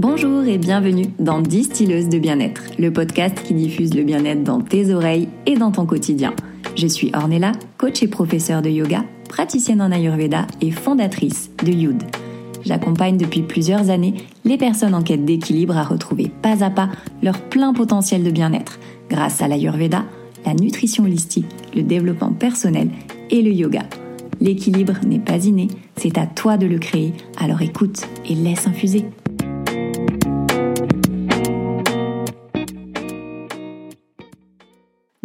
Bonjour et bienvenue dans Distilleuse de bien-être, le podcast qui diffuse le bien-être dans tes oreilles et dans ton quotidien. Je suis Ornella, coach et professeure de yoga, praticienne en Ayurveda et fondatrice de Youd. J'accompagne depuis plusieurs années les personnes en quête d'équilibre à retrouver pas à pas leur plein potentiel de bien-être grâce à l'Ayurveda, la nutrition holistique, le développement personnel et le yoga. L'équilibre n'est pas inné, c'est à toi de le créer, alors écoute et laisse infuser.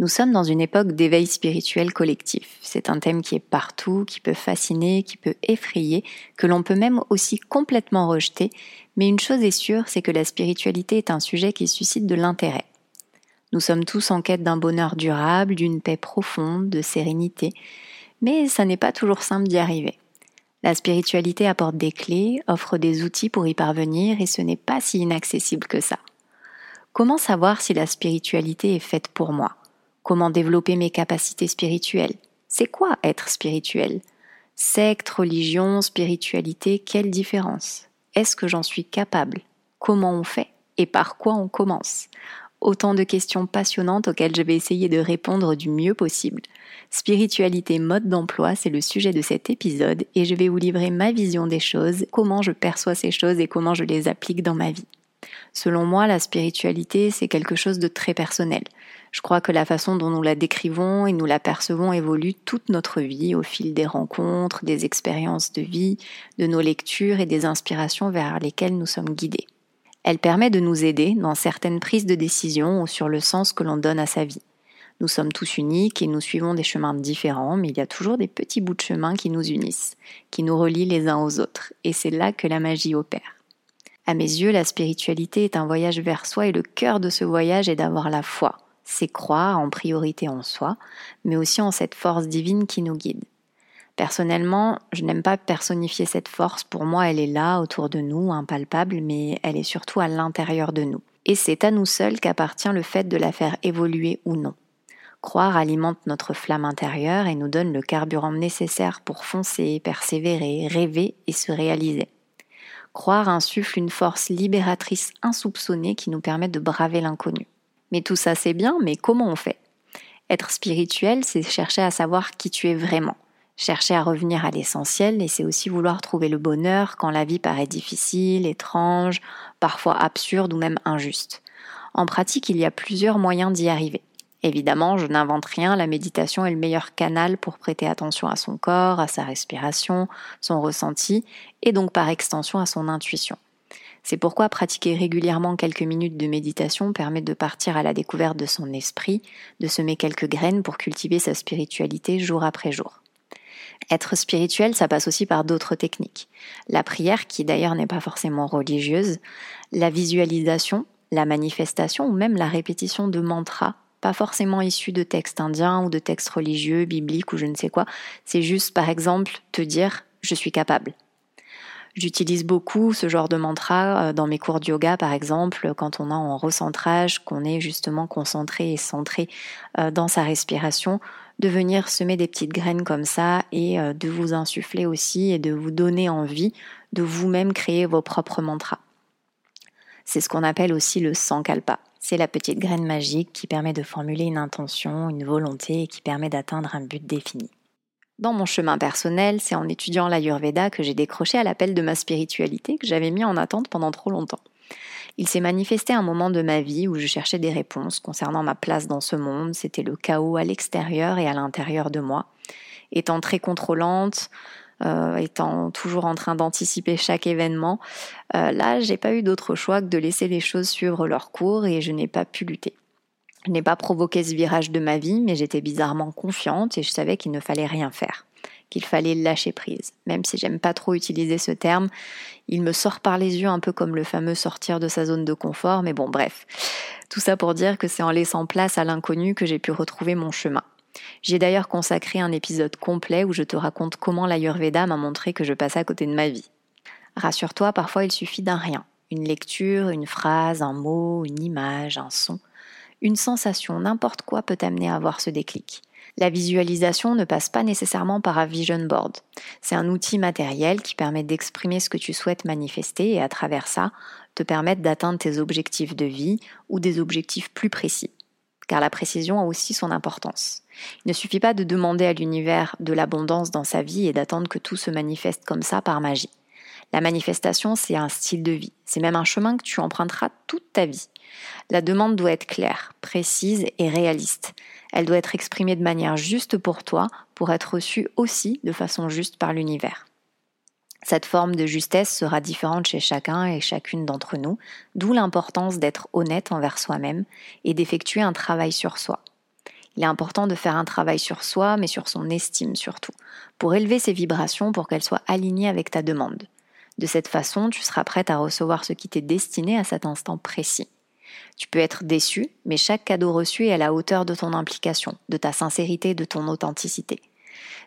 Nous sommes dans une époque d'éveil spirituel collectif. C'est un thème qui est partout, qui peut fasciner, qui peut effrayer, que l'on peut même aussi complètement rejeter, mais une chose est sûre, c'est que la spiritualité est un sujet qui suscite de l'intérêt. Nous sommes tous en quête d'un bonheur durable, d'une paix profonde, de sérénité, mais ça n'est pas toujours simple d'y arriver. La spiritualité apporte des clés, offre des outils pour y parvenir, et ce n'est pas si inaccessible que ça. Comment savoir si la spiritualité est faite pour moi? Comment développer mes capacités spirituelles? C'est quoi être spirituel? Secte, religion, spiritualité, quelle différence? Est-ce que j'en suis capable? Comment on fait? Et par quoi on commence? Autant de questions passionnantes auxquelles je vais essayer de répondre du mieux possible. Spiritualité, mode d'emploi, c'est le sujet de cet épisode et je vais vous livrer ma vision des choses, comment je perçois ces choses et comment je les applique dans ma vie. Selon moi, la spiritualité, c'est quelque chose de très personnel. Je crois que la façon dont nous la décrivons et nous la percevons évolue toute notre vie au fil des rencontres, des expériences de vie, de nos lectures et des inspirations vers lesquelles nous sommes guidés. Elle permet de nous aider dans certaines prises de décision ou sur le sens que l'on donne à sa vie. Nous sommes tous uniques et nous suivons des chemins différents, mais il y a toujours des petits bouts de chemin qui nous unissent, qui nous relient les uns aux autres, et c'est là que la magie opère. À mes yeux, la spiritualité est un voyage vers soi et le cœur de ce voyage est d'avoir la foi, c'est croire en priorité en soi, mais aussi en cette force divine qui nous guide. Personnellement, je n'aime pas personnifier cette force, pour moi elle est là, autour de nous, impalpable, mais elle est surtout à l'intérieur de nous. Et c'est à nous seuls qu'appartient le fait de la faire évoluer ou non. Croire alimente notre flamme intérieure et nous donne le carburant nécessaire pour foncer, persévérer, rêver et se réaliser. Croire insuffle une force libératrice insoupçonnée qui nous permet de braver l'inconnu. Mais tout ça c'est bien, mais comment on fait? Être spirituel, c'est chercher à savoir qui tu es vraiment, chercher à revenir à l'essentiel, et c'est aussi vouloir trouver le bonheur quand la vie paraît difficile, étrange, parfois absurde ou même injuste. En pratique, il y a plusieurs moyens d'y arriver. Évidemment, je n'invente rien, la méditation est le meilleur canal pour prêter attention à son corps, à sa respiration, son ressenti, et donc par extension à son intuition. C'est pourquoi pratiquer régulièrement quelques minutes de méditation permet de partir à la découverte de son esprit, de semer quelques graines pour cultiver sa spiritualité jour après jour. Être spirituel, ça passe aussi par d'autres techniques. La prière, qui d'ailleurs n'est pas forcément religieuse, la visualisation, la manifestation ou même la répétition de mantras, pas forcément issus de textes indiens ou de textes religieux, bibliques ou je ne sais quoi. C'est juste, par exemple, te dire je suis capable. J'utilise beaucoup ce genre de mantra euh, dans mes cours de yoga, par exemple, quand on est en recentrage, qu'on est justement concentré et centré euh, dans sa respiration, de venir semer des petites graines comme ça et euh, de vous insuffler aussi et de vous donner envie de vous-même créer vos propres mantras. C'est ce qu'on appelle aussi le sankalpa. C'est la petite graine magique qui permet de formuler une intention, une volonté et qui permet d'atteindre un but défini. Dans mon chemin personnel, c'est en étudiant l'Ayurveda que j'ai décroché à l'appel de ma spiritualité que j'avais mis en attente pendant trop longtemps. Il s'est manifesté un moment de ma vie où je cherchais des réponses concernant ma place dans ce monde, c'était le chaos à l'extérieur et à l'intérieur de moi. Étant très contrôlante, euh, étant toujours en train d'anticiper chaque événement, euh, là j'ai pas eu d'autre choix que de laisser les choses suivre leur cours et je n'ai pas pu lutter. Je n'ai pas provoqué ce virage de ma vie, mais j'étais bizarrement confiante et je savais qu'il ne fallait rien faire, qu'il fallait lâcher prise. Même si j'aime pas trop utiliser ce terme, il me sort par les yeux un peu comme le fameux sortir de sa zone de confort, mais bon, bref. Tout ça pour dire que c'est en laissant place à l'inconnu que j'ai pu retrouver mon chemin. J'ai d'ailleurs consacré un épisode complet où je te raconte comment l'Ayurveda m'a montré que je passais à côté de ma vie. Rassure-toi, parfois il suffit d'un rien. Une lecture, une phrase, un mot, une image, un son une sensation, n'importe quoi peut t'amener à avoir ce déclic. La visualisation ne passe pas nécessairement par un vision board. C'est un outil matériel qui permet d'exprimer ce que tu souhaites manifester et à travers ça, te permettre d'atteindre tes objectifs de vie ou des objectifs plus précis. Car la précision a aussi son importance. Il ne suffit pas de demander à l'univers de l'abondance dans sa vie et d'attendre que tout se manifeste comme ça par magie. La manifestation, c'est un style de vie. C'est même un chemin que tu emprunteras toute ta vie. La demande doit être claire, précise et réaliste. Elle doit être exprimée de manière juste pour toi, pour être reçue aussi de façon juste par l'univers. Cette forme de justesse sera différente chez chacun et chacune d'entre nous, d'où l'importance d'être honnête envers soi-même et d'effectuer un travail sur soi. Il est important de faire un travail sur soi, mais sur son estime surtout, pour élever ses vibrations pour qu'elles soient alignées avec ta demande. De cette façon, tu seras prête à recevoir ce qui t'est destiné à cet instant précis. Tu peux être déçu, mais chaque cadeau reçu est à la hauteur de ton implication, de ta sincérité, de ton authenticité.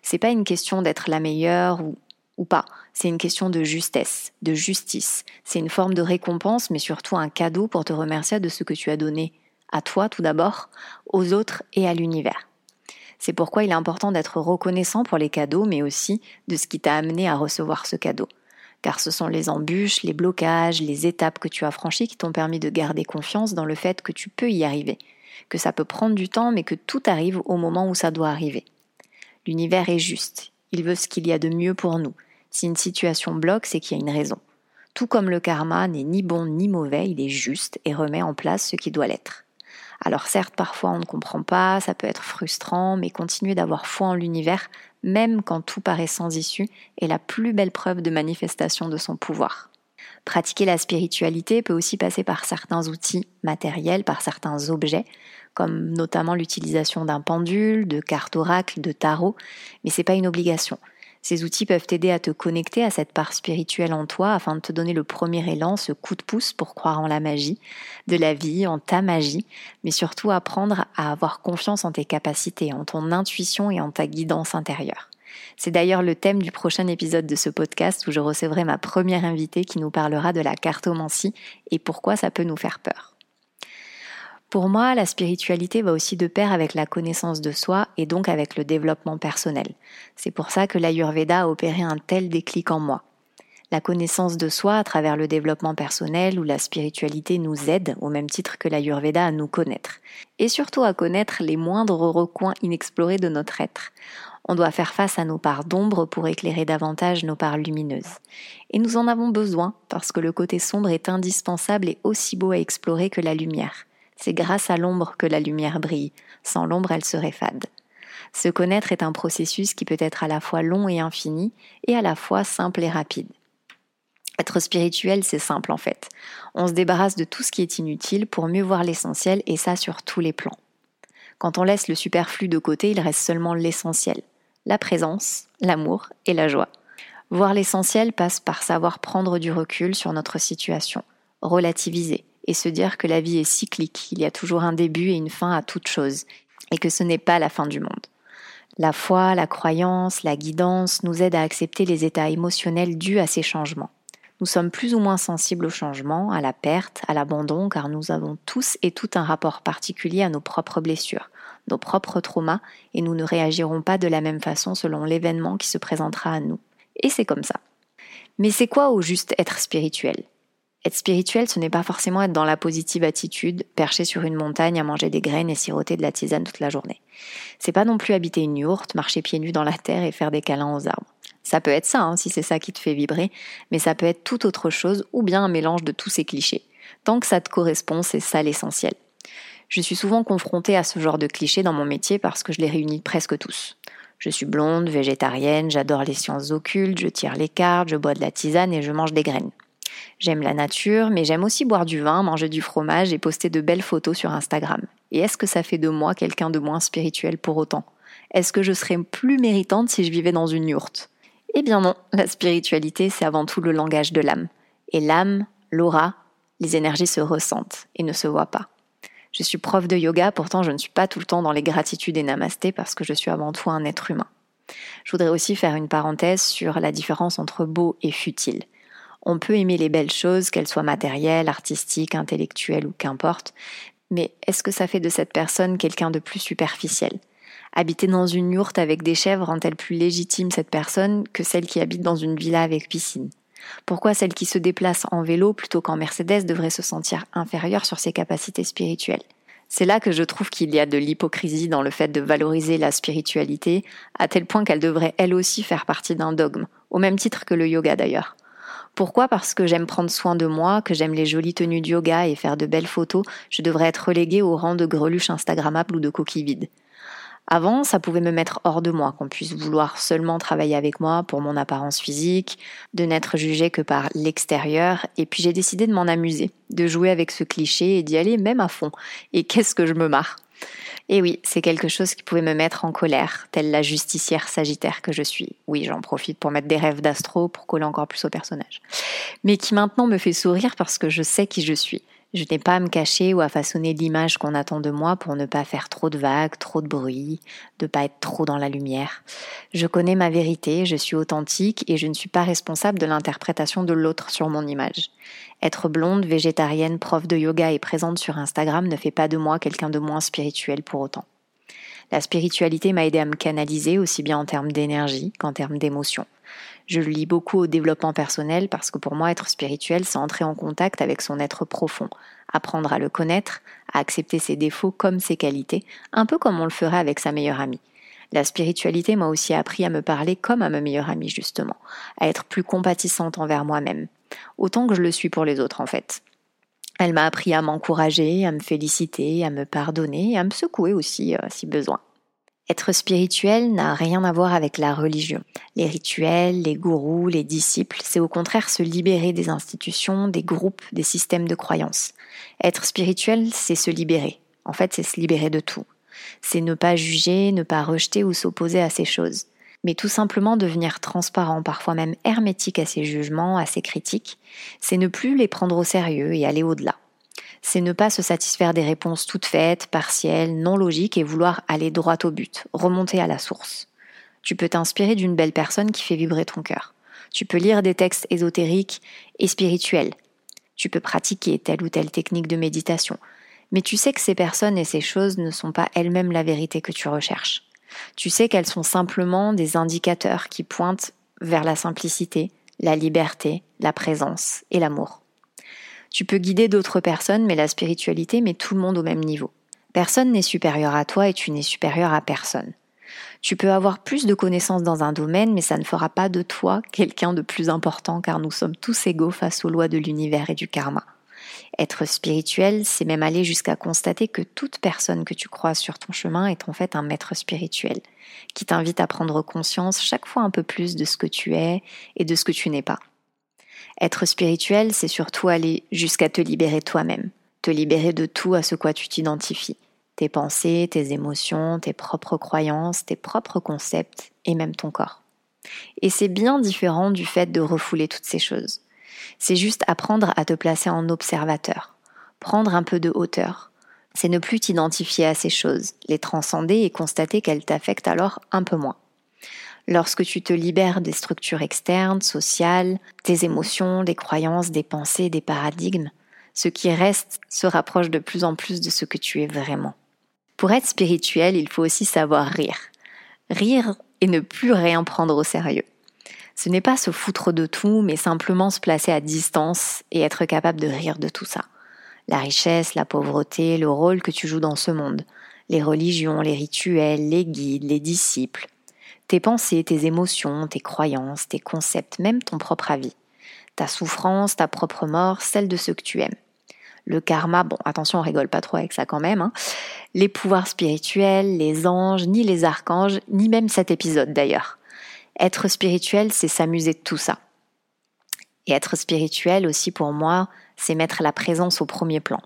C'est pas une question d'être la meilleure ou, ou pas, c'est une question de justesse, de justice. C'est une forme de récompense, mais surtout un cadeau pour te remercier de ce que tu as donné à toi tout d'abord, aux autres et à l'univers. C'est pourquoi il est important d'être reconnaissant pour les cadeaux, mais aussi de ce qui t'a amené à recevoir ce cadeau car ce sont les embûches, les blocages, les étapes que tu as franchies qui t'ont permis de garder confiance dans le fait que tu peux y arriver, que ça peut prendre du temps, mais que tout arrive au moment où ça doit arriver. L'univers est juste, il veut ce qu'il y a de mieux pour nous. Si une situation bloque, c'est qu'il y a une raison. Tout comme le karma n'est ni bon ni mauvais, il est juste et remet en place ce qui doit l'être. Alors certes, parfois on ne comprend pas, ça peut être frustrant, mais continuer d'avoir foi en l'univers, même quand tout paraît sans issue, est la plus belle preuve de manifestation de son pouvoir. Pratiquer la spiritualité peut aussi passer par certains outils matériels, par certains objets, comme notamment l'utilisation d'un pendule, de cartes oracle, de tarot, mais c'est pas une obligation. Ces outils peuvent t'aider à te connecter à cette part spirituelle en toi afin de te donner le premier élan, ce coup de pouce pour croire en la magie de la vie, en ta magie, mais surtout apprendre à avoir confiance en tes capacités, en ton intuition et en ta guidance intérieure. C'est d'ailleurs le thème du prochain épisode de ce podcast où je recevrai ma première invitée qui nous parlera de la cartomancie et pourquoi ça peut nous faire peur. Pour moi, la spiritualité va aussi de pair avec la connaissance de soi et donc avec le développement personnel. C'est pour ça que l'Ayurveda a opéré un tel déclic en moi. La connaissance de soi à travers le développement personnel ou la spiritualité nous aide, au même titre que l'Ayurveda, à nous connaître. Et surtout à connaître les moindres recoins inexplorés de notre être. On doit faire face à nos parts d'ombre pour éclairer davantage nos parts lumineuses. Et nous en avons besoin parce que le côté sombre est indispensable et aussi beau à explorer que la lumière. C'est grâce à l'ombre que la lumière brille. Sans l'ombre, elle serait fade. Se connaître est un processus qui peut être à la fois long et infini, et à la fois simple et rapide. Être spirituel, c'est simple en fait. On se débarrasse de tout ce qui est inutile pour mieux voir l'essentiel, et ça sur tous les plans. Quand on laisse le superflu de côté, il reste seulement l'essentiel. La présence, l'amour et la joie. Voir l'essentiel passe par savoir prendre du recul sur notre situation, relativiser, et se dire que la vie est cyclique, il y a toujours un début et une fin à toute chose, et que ce n'est pas la fin du monde. La foi, la croyance, la guidance nous aident à accepter les états émotionnels dus à ces changements. Nous sommes plus ou moins sensibles au changement, à la perte, à l'abandon, car nous avons tous et tout un rapport particulier à nos propres blessures, nos propres traumas, et nous ne réagirons pas de la même façon selon l'événement qui se présentera à nous. Et c'est comme ça. Mais c'est quoi au juste être spirituel? Être spirituel, ce n'est pas forcément être dans la positive attitude, perché sur une montagne à manger des graines et siroter de la tisane toute la journée. C'est pas non plus habiter une yourte, marcher pieds nus dans la terre et faire des câlins aux arbres. Ça peut être ça, hein, si c'est ça qui te fait vibrer, mais ça peut être tout autre chose ou bien un mélange de tous ces clichés. Tant que ça te correspond, c'est ça l'essentiel. Je suis souvent confrontée à ce genre de clichés dans mon métier parce que je les réunis presque tous. Je suis blonde, végétarienne, j'adore les sciences occultes, je tire les cartes, je bois de la tisane et je mange des graines. J'aime la nature, mais j'aime aussi boire du vin, manger du fromage et poster de belles photos sur Instagram. Et est-ce que ça fait de moi quelqu'un de moins spirituel pour autant? Est-ce que je serais plus méritante si je vivais dans une yourte Eh bien non, la spiritualité, c'est avant tout le langage de l'âme. Et l'âme, l'aura, les énergies se ressentent et ne se voient pas. Je suis prof de yoga, pourtant je ne suis pas tout le temps dans les gratitudes et namasté parce que je suis avant tout un être humain. Je voudrais aussi faire une parenthèse sur la différence entre beau et futile. On peut aimer les belles choses, qu'elles soient matérielles, artistiques, intellectuelles ou qu'importe, mais est-ce que ça fait de cette personne quelqu'un de plus superficiel? Habiter dans une yourte avec des chèvres rend-elle plus légitime cette personne que celle qui habite dans une villa avec piscine? Pourquoi celle qui se déplace en vélo plutôt qu'en Mercedes devrait se sentir inférieure sur ses capacités spirituelles? C'est là que je trouve qu'il y a de l'hypocrisie dans le fait de valoriser la spiritualité, à tel point qu'elle devrait elle aussi faire partie d'un dogme, au même titre que le yoga d'ailleurs. Pourquoi? Parce que j'aime prendre soin de moi, que j'aime les jolies tenues de yoga et faire de belles photos, je devrais être reléguée au rang de greluche instagrammable ou de coquille vide. Avant, ça pouvait me mettre hors de moi, qu'on puisse vouloir seulement travailler avec moi pour mon apparence physique, de n'être jugé que par l'extérieur, et puis j'ai décidé de m'en amuser, de jouer avec ce cliché et d'y aller même à fond. Et qu'est-ce que je me marre? Et oui, c'est quelque chose qui pouvait me mettre en colère, telle la justicière sagittaire que je suis. Oui, j'en profite pour mettre des rêves d'astro pour coller encore plus au personnage. Mais qui maintenant me fait sourire parce que je sais qui je suis. Je n'ai pas à me cacher ou à façonner l'image qu'on attend de moi pour ne pas faire trop de vagues, trop de bruit, de pas être trop dans la lumière. Je connais ma vérité, je suis authentique et je ne suis pas responsable de l'interprétation de l'autre sur mon image. Être blonde, végétarienne, prof de yoga et présente sur Instagram ne fait pas de moi quelqu'un de moins spirituel pour autant. La spiritualité m'a aidé à me canaliser aussi bien en termes d'énergie qu'en termes d'émotion. Je lis beaucoup au développement personnel parce que pour moi, être spirituel, c'est entrer en contact avec son être profond, apprendre à le connaître, à accepter ses défauts comme ses qualités, un peu comme on le ferait avec sa meilleure amie. La spiritualité m'a aussi appris à me parler comme à ma meilleure amie, justement, à être plus compatissante envers moi-même, autant que je le suis pour les autres, en fait. Elle m'a appris à m'encourager, à me féliciter, à me pardonner et à me secouer aussi euh, si besoin. Être spirituel n'a rien à voir avec la religion. Les rituels, les gourous, les disciples, c'est au contraire se libérer des institutions, des groupes, des systèmes de croyances. Être spirituel, c'est se libérer. En fait, c'est se libérer de tout. C'est ne pas juger, ne pas rejeter ou s'opposer à ces choses. Mais tout simplement devenir transparent, parfois même hermétique à ces jugements, à ces critiques. C'est ne plus les prendre au sérieux et aller au-delà c'est ne pas se satisfaire des réponses toutes faites, partielles, non logiques et vouloir aller droit au but, remonter à la source. Tu peux t'inspirer d'une belle personne qui fait vibrer ton cœur. Tu peux lire des textes ésotériques et spirituels. Tu peux pratiquer telle ou telle technique de méditation. Mais tu sais que ces personnes et ces choses ne sont pas elles-mêmes la vérité que tu recherches. Tu sais qu'elles sont simplement des indicateurs qui pointent vers la simplicité, la liberté, la présence et l'amour. Tu peux guider d'autres personnes, mais la spiritualité met tout le monde au même niveau. Personne n'est supérieur à toi et tu n'es supérieur à personne. Tu peux avoir plus de connaissances dans un domaine, mais ça ne fera pas de toi quelqu'un de plus important car nous sommes tous égaux face aux lois de l'univers et du karma. Être spirituel, c'est même aller jusqu'à constater que toute personne que tu croises sur ton chemin est en fait un maître spirituel, qui t'invite à prendre conscience chaque fois un peu plus de ce que tu es et de ce que tu n'es pas. Être spirituel, c'est surtout aller jusqu'à te libérer toi-même, te libérer de tout à ce quoi tu t'identifies, tes pensées, tes émotions, tes propres croyances, tes propres concepts et même ton corps. Et c'est bien différent du fait de refouler toutes ces choses. C'est juste apprendre à te placer en observateur, prendre un peu de hauteur. C'est ne plus t'identifier à ces choses, les transcender et constater qu'elles t'affectent alors un peu moins. Lorsque tu te libères des structures externes, sociales, des émotions, des croyances, des pensées, des paradigmes, ce qui reste se rapproche de plus en plus de ce que tu es vraiment. Pour être spirituel, il faut aussi savoir rire. Rire et ne plus rien prendre au sérieux. Ce n'est pas se foutre de tout, mais simplement se placer à distance et être capable de rire de tout ça. La richesse, la pauvreté, le rôle que tu joues dans ce monde, les religions, les rituels, les guides, les disciples, tes pensées, tes émotions, tes croyances, tes concepts, même ton propre avis, ta souffrance, ta propre mort, celle de ceux que tu aimes. Le karma, bon, attention, on rigole pas trop avec ça quand même. Hein. Les pouvoirs spirituels, les anges, ni les archanges, ni même cet épisode d'ailleurs. Être spirituel, c'est s'amuser de tout ça. Et être spirituel aussi pour moi, c'est mettre la présence au premier plan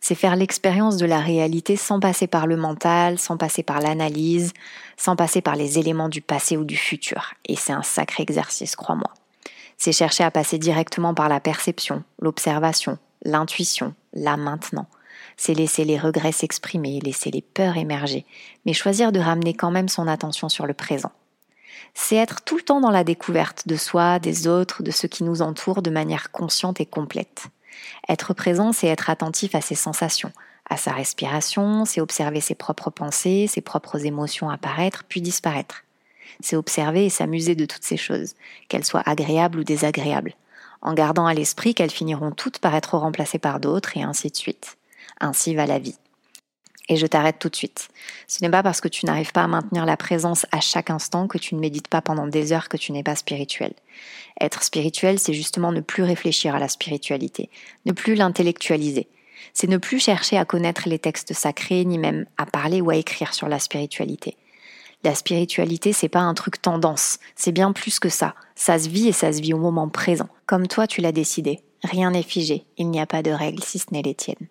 c'est faire l'expérience de la réalité sans passer par le mental, sans passer par l'analyse, sans passer par les éléments du passé ou du futur. Et c'est un sacré exercice, crois-moi. C'est chercher à passer directement par la perception, l'observation, l'intuition, là maintenant. C'est laisser les regrets s'exprimer, laisser les peurs émerger, mais choisir de ramener quand même son attention sur le présent. C'est être tout le temps dans la découverte de soi, des autres, de ce qui nous entoure de manière consciente et complète. Être présent, c'est être attentif à ses sensations, à sa respiration, c'est observer ses propres pensées, ses propres émotions apparaître puis disparaître. C'est observer et s'amuser de toutes ces choses, qu'elles soient agréables ou désagréables, en gardant à l'esprit qu'elles finiront toutes par être remplacées par d'autres et ainsi de suite. Ainsi va la vie. Et je t'arrête tout de suite. Ce n'est pas parce que tu n'arrives pas à maintenir la présence à chaque instant que tu ne médites pas pendant des heures que tu n'es pas spirituel. Être spirituel, c'est justement ne plus réfléchir à la spiritualité, ne plus l'intellectualiser. C'est ne plus chercher à connaître les textes sacrés, ni même à parler ou à écrire sur la spiritualité. La spiritualité, c'est pas un truc tendance, c'est bien plus que ça. Ça se vit et ça se vit au moment présent, comme toi tu l'as décidé. Rien n'est figé, il n'y a pas de règles si ce n'est les tiennes.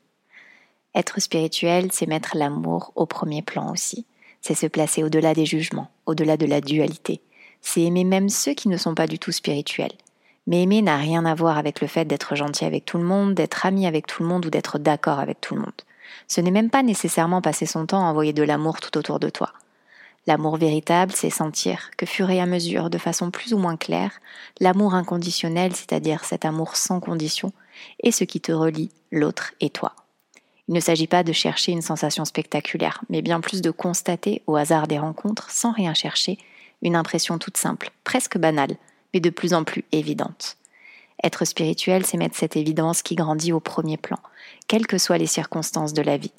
Être spirituel, c'est mettre l'amour au premier plan aussi. C'est se placer au-delà des jugements, au-delà de la dualité. C'est aimer même ceux qui ne sont pas du tout spirituels. Mais aimer n'a rien à voir avec le fait d'être gentil avec tout le monde, d'être ami avec tout le monde ou d'être d'accord avec tout le monde. Ce n'est même pas nécessairement passer son temps à envoyer de l'amour tout autour de toi. L'amour véritable, c'est sentir que fur et à mesure, de façon plus ou moins claire, l'amour inconditionnel, c'est-à-dire cet amour sans condition, est ce qui te relie l'autre et toi. Il ne s'agit pas de chercher une sensation spectaculaire, mais bien plus de constater, au hasard des rencontres, sans rien chercher, une impression toute simple, presque banale, mais de plus en plus évidente. Être spirituel, c'est mettre cette évidence qui grandit au premier plan, quelles que soient les circonstances de la vie.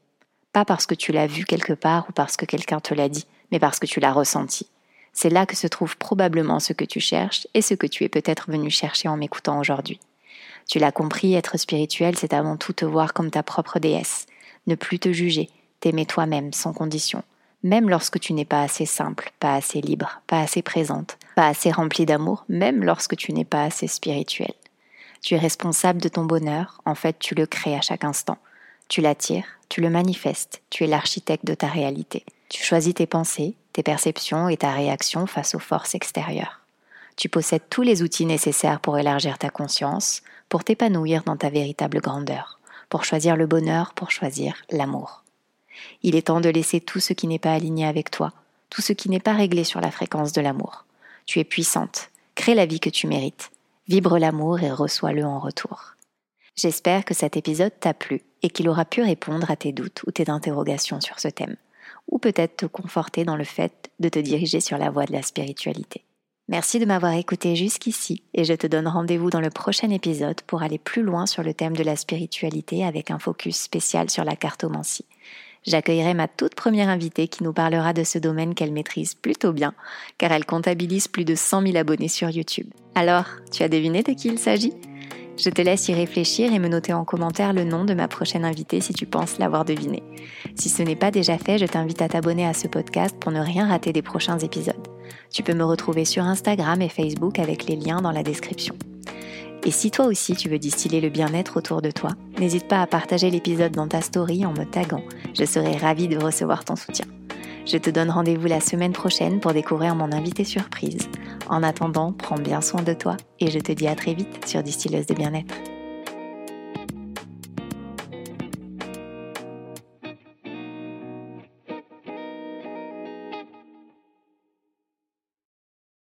Pas parce que tu l'as vu quelque part ou parce que quelqu'un te l'a dit, mais parce que tu l'as ressenti. C'est là que se trouve probablement ce que tu cherches et ce que tu es peut-être venu chercher en m'écoutant aujourd'hui. Tu l'as compris, être spirituel, c'est avant tout te voir comme ta propre déesse, ne plus te juger, t'aimer toi-même sans condition, même lorsque tu n'es pas assez simple, pas assez libre, pas assez présente, pas assez remplie d'amour, même lorsque tu n'es pas assez spirituel. Tu es responsable de ton bonheur, en fait tu le crées à chaque instant. Tu l'attires, tu le manifestes, tu es l'architecte de ta réalité. Tu choisis tes pensées, tes perceptions et ta réaction face aux forces extérieures. Tu possèdes tous les outils nécessaires pour élargir ta conscience, pour t'épanouir dans ta véritable grandeur, pour choisir le bonheur, pour choisir l'amour. Il est temps de laisser tout ce qui n'est pas aligné avec toi, tout ce qui n'est pas réglé sur la fréquence de l'amour. Tu es puissante, crée la vie que tu mérites, vibre l'amour et reçois-le en retour. J'espère que cet épisode t'a plu et qu'il aura pu répondre à tes doutes ou tes interrogations sur ce thème, ou peut-être te conforter dans le fait de te diriger sur la voie de la spiritualité. Merci de m'avoir écouté jusqu'ici et je te donne rendez-vous dans le prochain épisode pour aller plus loin sur le thème de la spiritualité avec un focus spécial sur la cartomancie. J'accueillerai ma toute première invitée qui nous parlera de ce domaine qu'elle maîtrise plutôt bien, car elle comptabilise plus de 100 000 abonnés sur YouTube. Alors, tu as deviné de qui il s'agit? Je te laisse y réfléchir et me noter en commentaire le nom de ma prochaine invitée si tu penses l'avoir deviné. Si ce n'est pas déjà fait, je t'invite à t'abonner à ce podcast pour ne rien rater des prochains épisodes. Tu peux me retrouver sur Instagram et Facebook avec les liens dans la description. Et si toi aussi tu veux distiller le bien-être autour de toi, n'hésite pas à partager l'épisode dans ta story en me taguant. Je serai ravie de recevoir ton soutien. Je te donne rendez-vous la semaine prochaine pour découvrir mon invité surprise. En attendant, prends bien soin de toi et je te dis à très vite sur Distilleuse de bien-être.